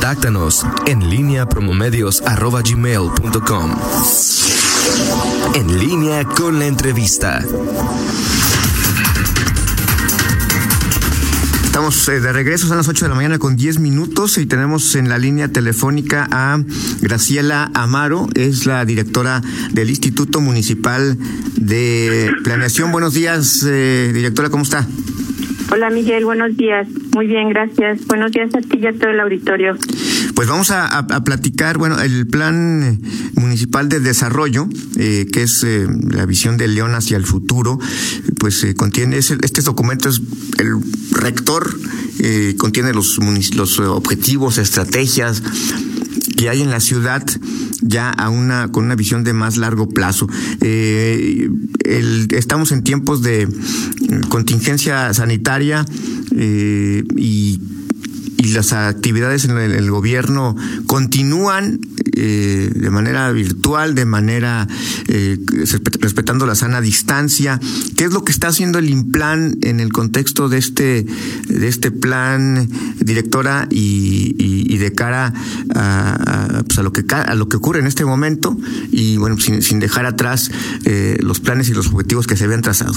Contáctanos en línea promomedios.com. En línea con la entrevista. Estamos eh, de regreso, son las 8 de la mañana con 10 minutos y tenemos en la línea telefónica a Graciela Amaro, es la directora del Instituto Municipal de Planeación. Buenos días, eh, directora, ¿cómo está? Hola Miguel, buenos días. Muy bien, gracias. Buenos días a ti y a todo el auditorio. Pues vamos a, platicar, bueno, el plan municipal de desarrollo, eh, que es eh, la visión de León hacia el futuro, pues eh, contiene, este documento es el rector, contiene los, los objetivos, estrategias, que hay en la ciudad ya a una con una visión de más largo plazo. Eh, estamos en tiempos de contingencia sanitaria eh, y las actividades en el, gobierno continúan eh, de manera virtual, de manera eh, respetando la sana distancia. ¿Qué es lo que está haciendo el Implan en el contexto de este de este plan, directora, y, de cara a, pues a, lo que a lo que ocurre en este momento y bueno sin, sin dejar atrás los planes y los objetivos que se habían trazado?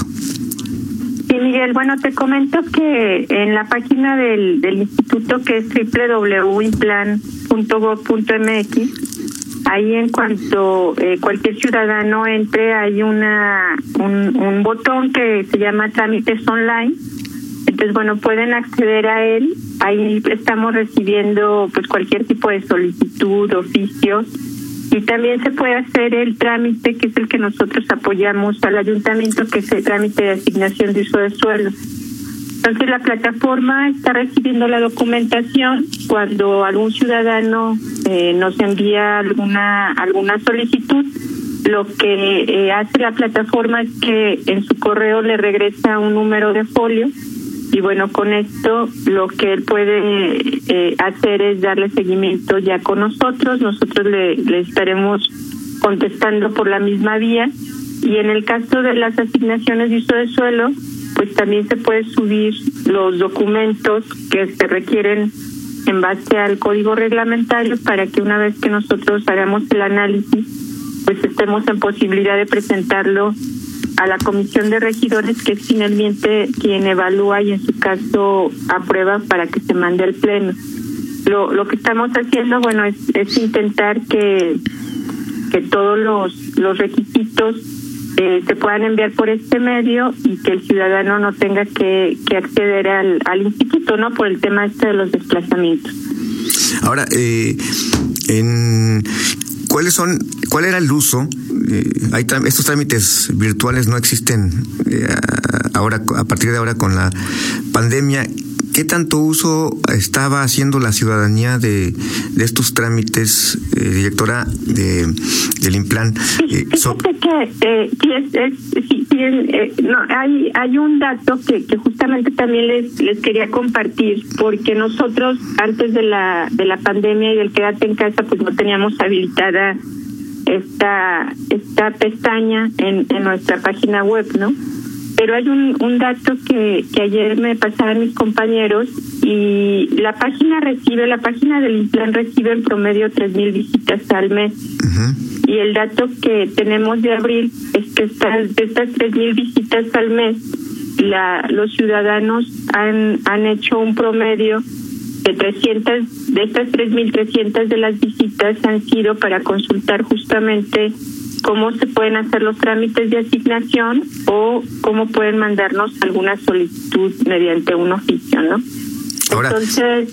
Miguel, bueno, te comento que en la página del, del instituto que es www.implan.gov.mx, ahí en cuanto eh, cualquier ciudadano entre hay una un, un botón que se llama trámites online. Entonces, bueno, pueden acceder a él. Ahí estamos recibiendo pues cualquier tipo de solicitud, oficios y también se puede hacer el trámite, que es el que nosotros apoyamos al ayuntamiento, que es el trámite de asignación de uso de suelo. Entonces la plataforma está recibiendo la documentación cuando algún ciudadano eh, nos envía alguna alguna solicitud. Lo que eh, hace la plataforma es que en su correo le regresa un número de folio y bueno, con esto lo que él puede eh, hacer es darle seguimiento ya con nosotros, nosotros le, le estaremos contestando por la misma vía. Y en el caso de las asignaciones de uso de suelo, pues también se puede subir los documentos que se requieren en base al código reglamentario para que una vez que nosotros hagamos el análisis, pues estemos en posibilidad de presentarlo a la comisión de regidores que es finalmente quien evalúa y en su caso aprueba para que se mande al pleno. Lo, lo que estamos haciendo, bueno, es, es intentar que, que todos los, los requisitos eh, se puedan enviar por este medio y que el ciudadano no tenga que, que acceder al, al instituto, ¿no? Por el tema este de los desplazamientos. Ahora, eh, en, ¿cuáles son, cuál era el uso eh, hay estos trámites virtuales no existen eh, ahora a partir de ahora con la pandemia. ¿Qué tanto uso estaba haciendo la ciudadanía de, de estos trámites, eh, directora de, del Implan? Eh, que no, hay, hay un dato que, que justamente también les, les quería compartir, porque nosotros antes de la, de la pandemia y del quédate en casa, pues no teníamos habilitada esta, esta pestaña en, en nuestra página web, ¿no? Pero hay un, un dato que, que ayer me pasaron mis compañeros y la página recibe, la página del Implan recibe en promedio tres mil visitas al mes. Y el dato que tenemos de abril es que estas, de estas tres mil visitas al mes, la, los ciudadanos han, han hecho un promedio de 300, de estas 3.300 de las visitas han sido para consultar justamente cómo se pueden hacer los trámites de asignación o cómo pueden mandarnos alguna solicitud mediante un oficio, ¿no? Entonces,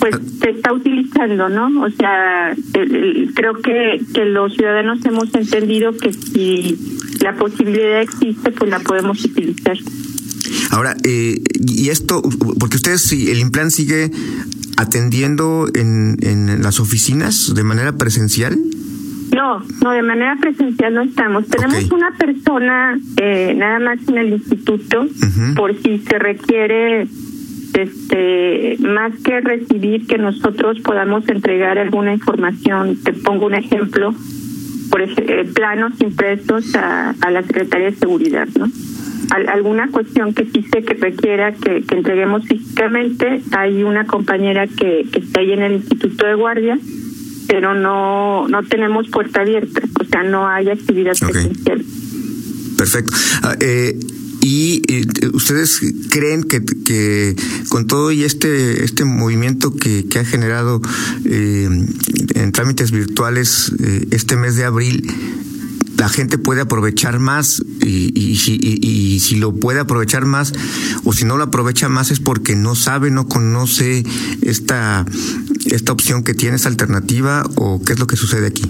pues se está utilizando, ¿no? O sea, creo que, que los ciudadanos hemos entendido que si la posibilidad existe, pues la podemos utilizar. Ahora, eh, y esto, porque ustedes, el Implan sigue atendiendo en, en las oficinas de manera presencial. No, no, de manera presencial no estamos. Tenemos una persona eh, nada más en el instituto por si se requiere este más que recibir que nosotros podamos entregar alguna información. Te pongo un ejemplo, por ejemplo, eh, planos impresos a, a la Secretaría de Seguridad, ¿no? alguna cuestión que sí sé que requiera que, entreguemos físicamente, hay una compañera que, que está ahí en el Instituto de Guardia, pero no no tenemos puerta abierta, o sea, no hay actividad presencial. Perfecto. Ah, eh, y eh, ustedes creen que, que, con todo y este este movimiento que, que ha generado eh, en trámites virtuales eh, este mes de abril la gente puede aprovechar más y, y, y, y, si lo puede aprovechar más o si no lo aprovecha más es porque no sabe, no conoce esta, esta opción que tiene, esta alternativa o qué es lo que sucede aquí.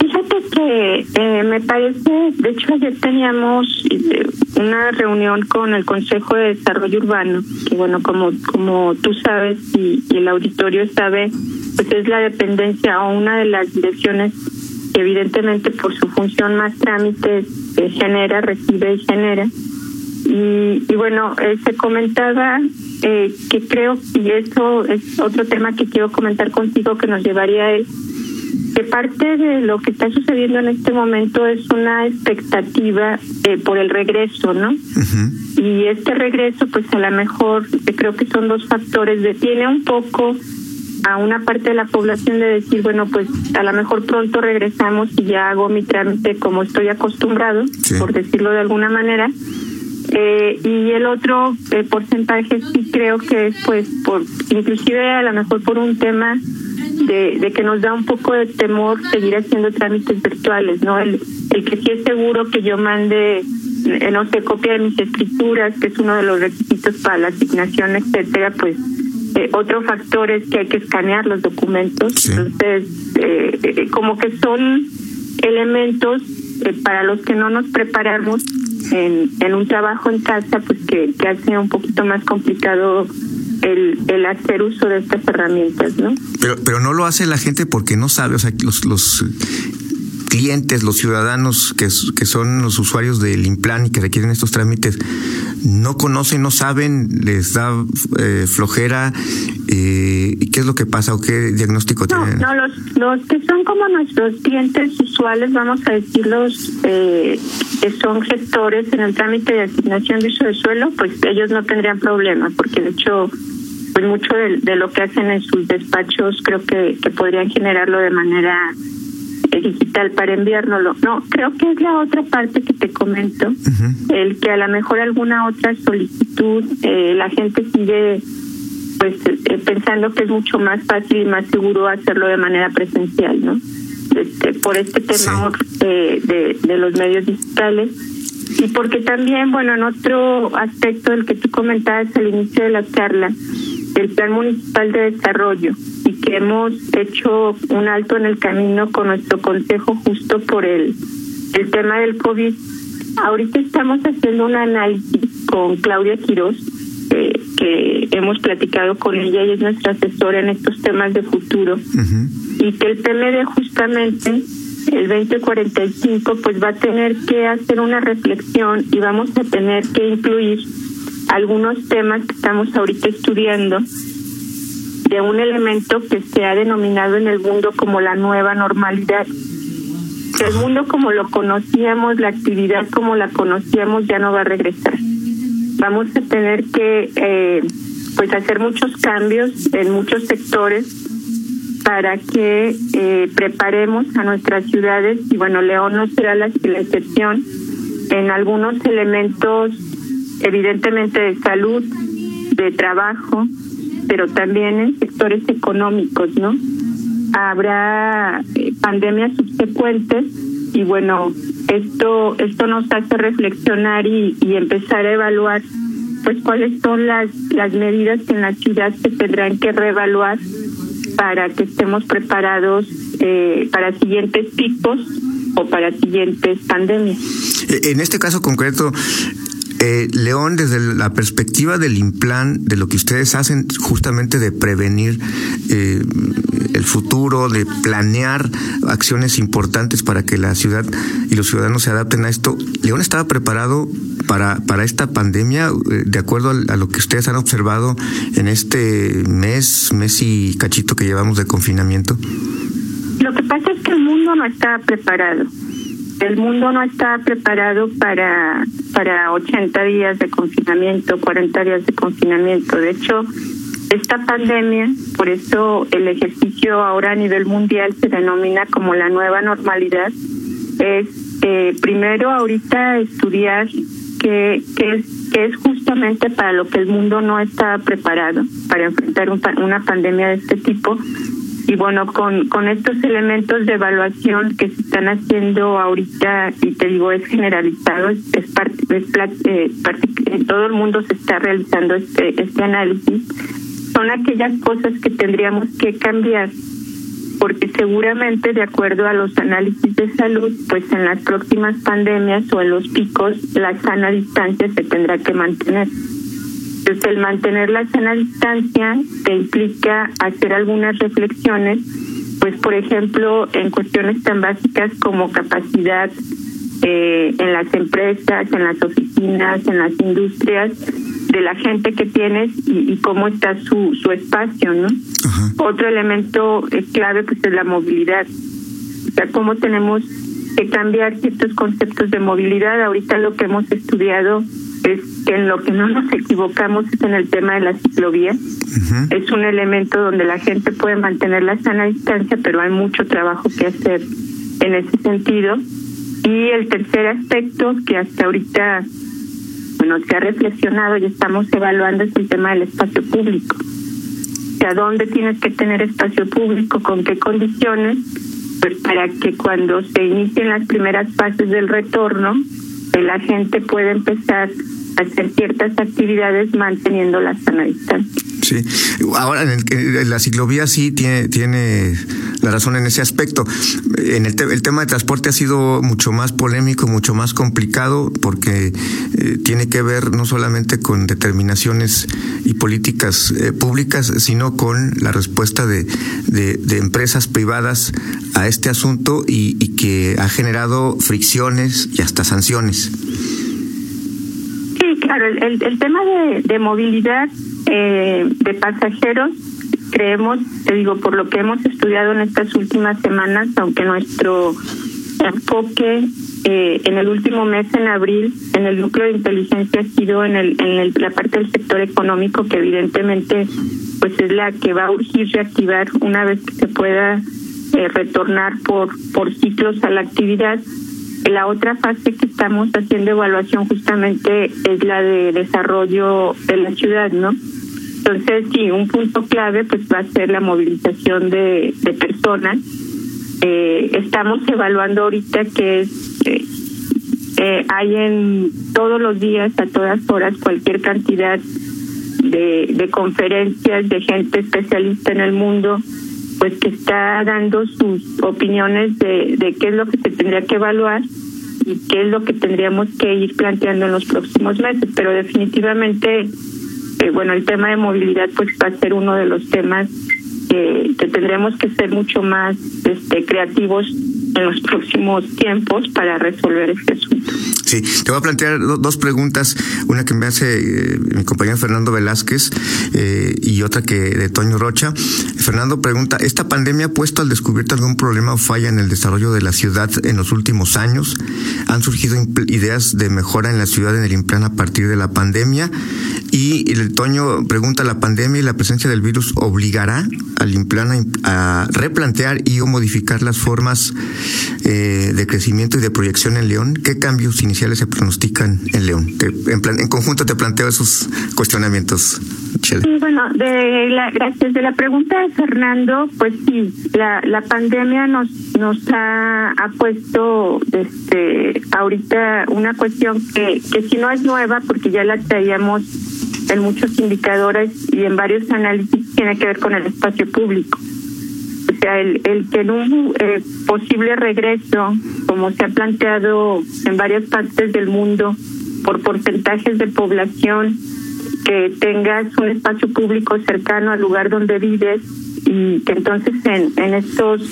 Fíjate que eh, me parece, de hecho ayer teníamos eh, una reunión con el Consejo de Desarrollo Urbano, que bueno, como, como tú sabes y, el auditorio sabe, pues es la dependencia o una de las direcciones evidentemente por su función más trámites eh, genera, recibe y genera. Y, y bueno, eh, se comentaba eh, que creo, y eso es otro tema que quiero comentar contigo que nos llevaría a él, que parte de lo que está sucediendo en este momento es una expectativa eh, por el regreso, ¿no? Y este regreso, pues a lo mejor creo que son dos factores. Detiene un poco a una parte de la población de decir, bueno, pues a lo mejor pronto regresamos y ya hago mi trámite como estoy acostumbrado, por decirlo de alguna manera. Eh, y el otro eh, porcentaje sí creo que es pues por inclusive a lo mejor por un tema de, de que nos da un poco de temor seguir haciendo trámites virtuales no el, el que sí es seguro que yo mande eh, no sé copia de mis escrituras que es uno de los requisitos para la asignación etcétera pues eh, otro factor es que hay que escanear los documentos. Entonces, eh, eh, como que son elementos para los que no nos preparamos en, en un trabajo en casa, pues que, que hace un poquito más complicado el, el hacer uso de estas herramientas, ¿no? Pero, pero no lo hace la gente porque no sabe, o sea, los, los clientes, los ciudadanos que, que son los usuarios del Implan y que requieren estos trámites, no conocen, no saben, les da eh, flojera. Eh, ¿Qué es lo que pasa o qué diagnóstico tienen? No, los, los que son como nuestros clientes usuales, vamos a decirlos, eh, que son gestores en el trámite de asignación de uso de suelo, pues ellos no tendrían problema, porque de hecho pues mucho de, de, lo que hacen en sus despachos creo que, que podrían generarlo de manera digital para enviárnoslo. No, creo que es la otra parte que te comento, el que a lo mejor alguna otra solicitud eh, la gente sigue pues eh, pensando que es mucho más fácil y más seguro hacerlo de manera presencial, ¿no? Este, por este tema de, de, de los medios digitales y porque también, bueno, en otro aspecto del que tú comentabas al inicio de la charla, el Plan Municipal de Desarrollo y que hemos hecho un alto en el camino con nuestro consejo justo por el, el tema del COVID. Ahorita estamos haciendo un análisis con Claudia Quiroz, eh, que hemos platicado con ella y es nuestra asesora en estos temas de futuro, y que el PMD justamente el 2045 pues va a tener que hacer una reflexión y vamos a tener que incluir algunos temas que estamos ahorita estudiando de un elemento que se ha denominado en el mundo como la nueva normalidad. El mundo como lo conocíamos, la actividad como la conocíamos ya no va a regresar. Vamos a tener que eh, pues hacer muchos cambios en muchos sectores para que eh, preparemos a nuestras ciudades y bueno León no será la excepción en algunos elementos evidentemente de salud, de trabajo, pero también en sectores económicos, ¿no? Habrá eh, pandemias subsecuentes y bueno, esto esto nos hace reflexionar y, empezar a evaluar pues cuáles son las las medidas que en la ciudad se tendrán que reevaluar para que estemos preparados eh, para siguientes picos o para siguientes pandemias. En este caso concreto, eh, León, desde la perspectiva del implan, de lo que ustedes hacen justamente de prevenir eh, el futuro, de planear acciones importantes para que la ciudad y los ciudadanos se adapten a esto, León estaba preparado para, para esta pandemia, eh, de acuerdo a, lo que ustedes han observado en este mes, mes y cachito que llevamos de confinamiento. Lo que pasa es que el mundo no está preparado el mundo no está preparado para para 80 días de confinamiento, 40 días de confinamiento. De hecho, esta pandemia, por eso el ejercicio ahora a nivel mundial se denomina como la nueva normalidad, es eh, primero ahorita estudiar qué, qué, es, qué es justamente para lo que el mundo no está preparado para enfrentar una pandemia de este tipo y bueno, con, con estos elementos de evaluación que se están haciendo ahorita, y te digo, es generalizado, es, parte, es eh, en todo el mundo se está realizando este, este análisis, son aquellas cosas que tendríamos que cambiar, porque seguramente de acuerdo a los análisis de salud, pues en las próximas pandemias o en los picos, la sana distancia se tendrá que mantener. Entonces, el mantener la sana distancia te implica hacer algunas reflexiones, pues, por ejemplo, en cuestiones tan básicas como capacidad eh, en las empresas, en las oficinas, en las industrias, de la gente que tienes y, cómo está su, su espacio, ¿no? Otro elemento clave, pues, es la movilidad. O sea, cómo tenemos que cambiar ciertos conceptos de movilidad. Ahorita lo que hemos estudiado es en lo que no nos equivocamos es en el tema de la ciclovía. Es un elemento donde la gente puede mantener la sana distancia, pero hay mucho trabajo que hacer en ese sentido. Y el tercer aspecto que hasta ahorita bueno, se ha reflexionado y estamos evaluando es el tema del espacio público. O sea, ¿dónde tienes que tener espacio público? ¿Con qué condiciones? Pues para que cuando se inicien las primeras fases del retorno, la gente puede empezar hacer ciertas actividades manteniendo la sana distancia. Sí, ahora en, la ciclovía sí tiene, tiene la razón en ese aspecto. En el, el tema de transporte ha sido mucho más polémico, mucho más complicado, porque eh, tiene que ver no solamente con determinaciones y políticas eh, públicas, sino con la respuesta de, de, empresas privadas a este asunto y, y que ha generado fricciones y hasta sanciones. Claro, el, el tema de, de movilidad eh, de pasajeros, creemos, te digo, por lo que hemos estudiado en estas últimas semanas, aunque nuestro enfoque eh, en el último mes, en abril, en el núcleo de inteligencia ha sido en, el, en la parte del sector económico, que evidentemente pues es la que va a urgir reactivar una vez que se pueda eh, retornar por, por ciclos a la actividad. La otra fase que estamos haciendo evaluación justamente es la de desarrollo de la ciudad, ¿no? Entonces, sí, un punto clave pues va a ser la movilización de, personas. Eh, estamos evaluando ahorita que es, eh, eh, hay en todos los días, a todas horas, cualquier cantidad de conferencias de gente especialista en el mundo pues que está dando sus opiniones de, de qué es lo que se tendría que evaluar y qué es lo que tendríamos que ir planteando en los próximos meses. Pero definitivamente, eh, bueno, el tema de movilidad pues va a ser uno de los temas que, que tendremos que ser mucho más este, creativos en los próximos tiempos para resolver este asunto. Sí, te voy a plantear dos preguntas, una que me hace eh, mi compañero Fernando Velázquez eh, y otra que de Toño Rocha. Fernando pregunta, ¿esta pandemia ha puesto al descubierto algún problema o falla en el desarrollo de la ciudad en los últimos años? ¿Han surgido ideas de mejora en la ciudad en el Implan a partir de la pandemia? Y el Toño pregunta, ¿la pandemia y la presencia del virus obligará al Implan a, replantear y o modificar las formas eh, de crecimiento y de proyección en León? ¿Qué cambios iniciales se pronostican en León? en, plan, en conjunto te planteo esos cuestionamientos. Sí, bueno, de la, gracias de la pregunta de Fernando, pues sí, la, la pandemia nos nos ha, ha puesto este ahorita una cuestión que, que si no es nueva, porque ya la traíamos en muchos indicadores y en varios análisis, tiene que ver con el espacio público el, el que en un eh, posible regreso, como se ha planteado en varias partes del mundo, por porcentajes de población, que tengas un espacio público cercano al lugar donde vives y que entonces en, en estos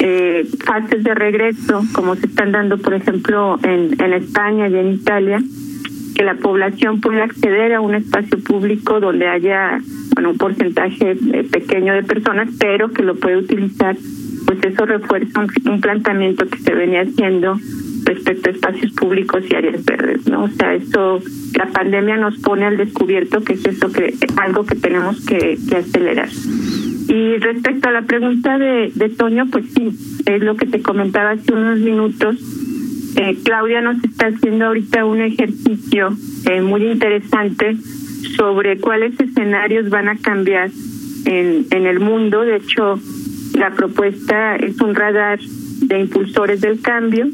eh, fases de regreso, como se están dando, por ejemplo, en, en España y en Italia, que la población pueda acceder a un espacio público donde haya bueno, un porcentaje eh, pequeño de personas, pero que lo puede utilizar, pues eso refuerza un, planteamiento que se venía haciendo respecto a espacios públicos y áreas verdes, ¿no? O sea, eso, la pandemia nos pone al descubierto que es eso que algo que tenemos que, que acelerar. Y respecto a la pregunta de, de Toño, pues sí, es lo que te comentaba hace unos minutos. Eh, Claudia nos está haciendo ahorita un ejercicio eh, muy interesante sobre cuáles escenarios van a cambiar en, en el mundo. De hecho, la propuesta es un radar de impulsores del cambio.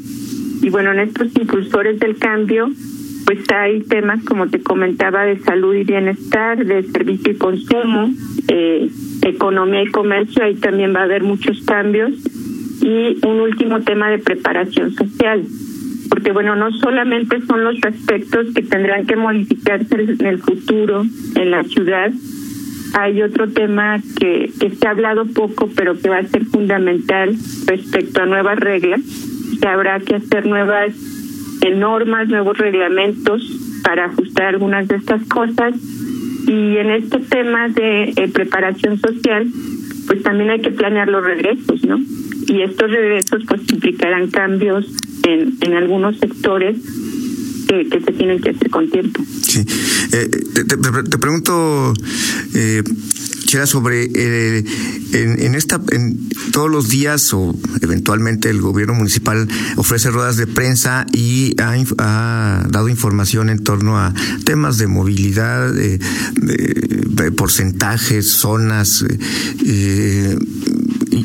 Y bueno, en estos impulsores del cambio, pues hay temas, como te comentaba, de salud y bienestar, de servicio y consumo, eh, economía y comercio, ahí también va a haber muchos cambios. Y un último tema de preparación social, porque bueno, no solamente son los aspectos que tendrán que modificarse en el futuro en la ciudad, hay otro tema que, que se ha hablado poco, pero que va a ser fundamental respecto a nuevas reglas. Se habrá que hacer nuevas normas, nuevos reglamentos para ajustar algunas de estas cosas. Y en este tema de eh, preparación social, pues también hay que planear los regresos, ¿no? Y estos regresos pues implicarán cambios en, algunos sectores que, que se tienen que hacer con tiempo. Sí. Eh, te, te, pregunto, eh, Chela, sobre eh, en, en, esta, en todos los días o eventualmente el gobierno municipal ofrece ruedas de prensa y ha, ha dado información en torno a temas de movilidad, de, de porcentajes, zonas.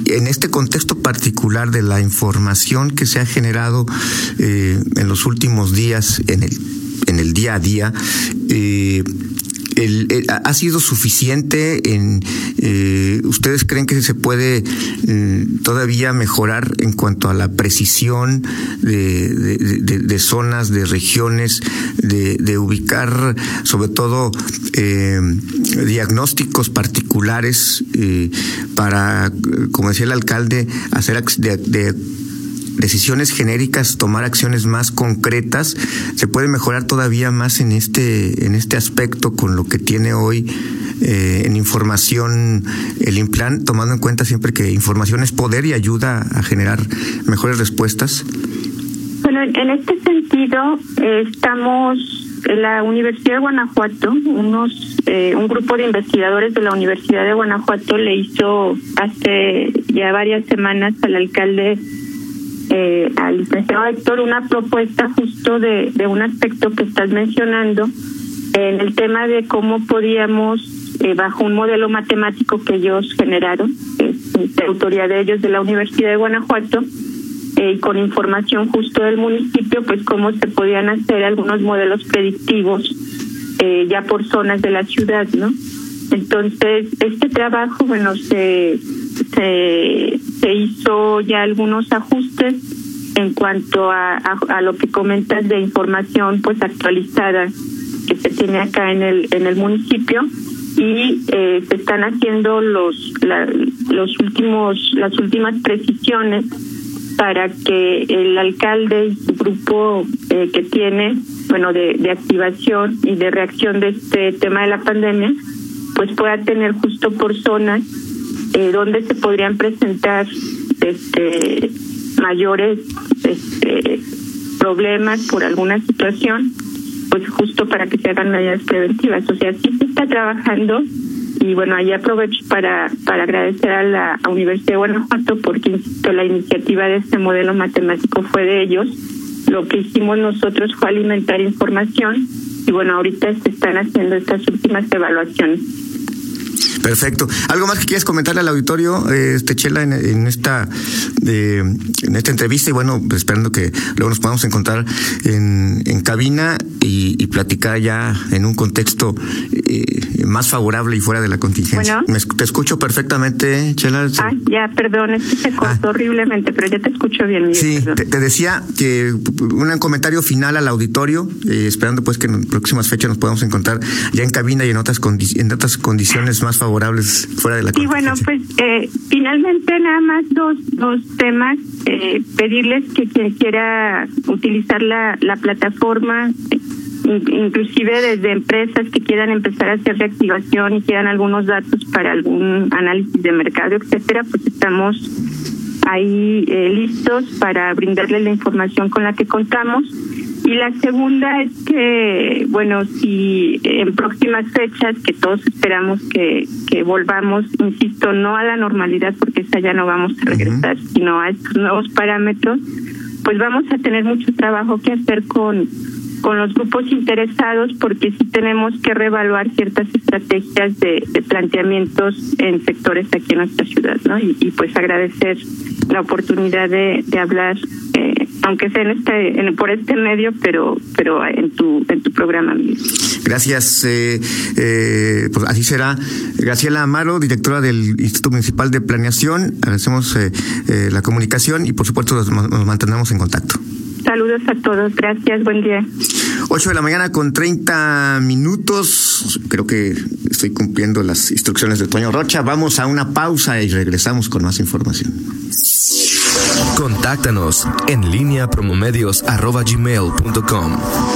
En este contexto particular de la información que se ha generado eh, en los últimos días en el en el día a día eh, el, ha sido suficiente en eh, ustedes creen que se puede eh, todavía mejorar en cuanto a la precisión de, de zonas de regiones de, ubicar sobre todo eh, diagnósticos particulares eh, para como decía el alcalde hacer de decisiones genéricas, tomar acciones más concretas, se puede mejorar todavía más en este en este aspecto con lo que tiene hoy eh, en información el implant, tomando en cuenta siempre que información es poder y ayuda a generar mejores respuestas. Bueno, en este sentido estamos en la Universidad de Guanajuato, unos eh, un grupo de investigadores de la Universidad de Guanajuato le hizo hace ya varias semanas al alcalde eh, al licenciado Héctor una propuesta justo de, un aspecto que estás mencionando en el tema de cómo podíamos, eh, bajo un modelo matemático que ellos generaron, eh, de autoría de ellos de la Universidad de Guanajuato, y con información justo del municipio, pues cómo se podían hacer algunos modelos predictivos ya por zonas de la ciudad, ¿no? Entonces, este trabajo, bueno, se, se, se hizo ya algunos ajustes en cuanto a, a, lo que comentas de información pues actualizada que se tiene acá en el en el municipio y eh, se están haciendo los la, los últimos las últimas precisiones para que el alcalde y su grupo eh, que tiene bueno de, de activación y de reacción de este tema de la pandemia pues pueda tener justo por zonas eh, donde se podrían presentar este mayores este, problemas por alguna situación, pues justo para que se hagan medidas preventivas. O sea, sí se está trabajando y bueno, ahí aprovecho para, para agradecer a la Universidad de Guanajuato porque, insisto, la iniciativa de este modelo matemático fue de ellos. Lo que hicimos nosotros fue alimentar información y bueno, ahorita se están haciendo estas últimas evaluaciones. Perfecto. ¿Algo más que quieras comentarle al auditorio, este Chela, en, en esta eh, en esta entrevista? Y bueno, pues esperando que luego nos podamos encontrar en, en cabina y, y, platicar ya en un contexto eh, más favorable y fuera de la contingencia. Bueno. Me, te escucho perfectamente, Chela. Ah, ya, perdón, es que se cortó ah. horriblemente, pero ya te escucho bien. Sí, te, te, decía que un comentario final al auditorio, eh, esperando pues que en próximas fechas nos podamos encontrar ya en cabina y en otras, condi en otras condiciones más favorables fuera de la Y bueno, pues eh, finalmente nada más dos, dos temas. Eh, pedirles que quien quiera utilizar la, la plataforma, inclusive desde empresas que quieran empezar a hacer reactivación y quieran algunos datos para algún análisis de mercado, etcétera, pues estamos ahí eh, listos para brindarle la información con la que contamos. Y la segunda es que, bueno, si en próximas fechas, que todos esperamos que, que volvamos, insisto, no a la normalidad, porque esa ya no vamos a regresar, sino a estos nuevos parámetros, pues vamos a tener mucho trabajo que hacer con con los grupos interesados porque sí tenemos que reevaluar ciertas estrategias de, planteamientos en sectores aquí en nuestra ciudad, ¿no? Y, pues agradecer la oportunidad de, de hablar, aunque sea en este, en, por este medio, pero pero en tu en tu programa. Gracias, eh, eh, pues así será. Graciela Amaro, directora del Instituto Municipal de Planeación, agradecemos eh, la comunicación y por supuesto nos, nos mantenemos en contacto. Saludos a todos, gracias, buen día. 8 de la mañana con 30 minutos. Creo que estoy cumpliendo las instrucciones de Toño Rocha. Vamos a una pausa y regresamos con más información. Contáctanos en línea promomedios.com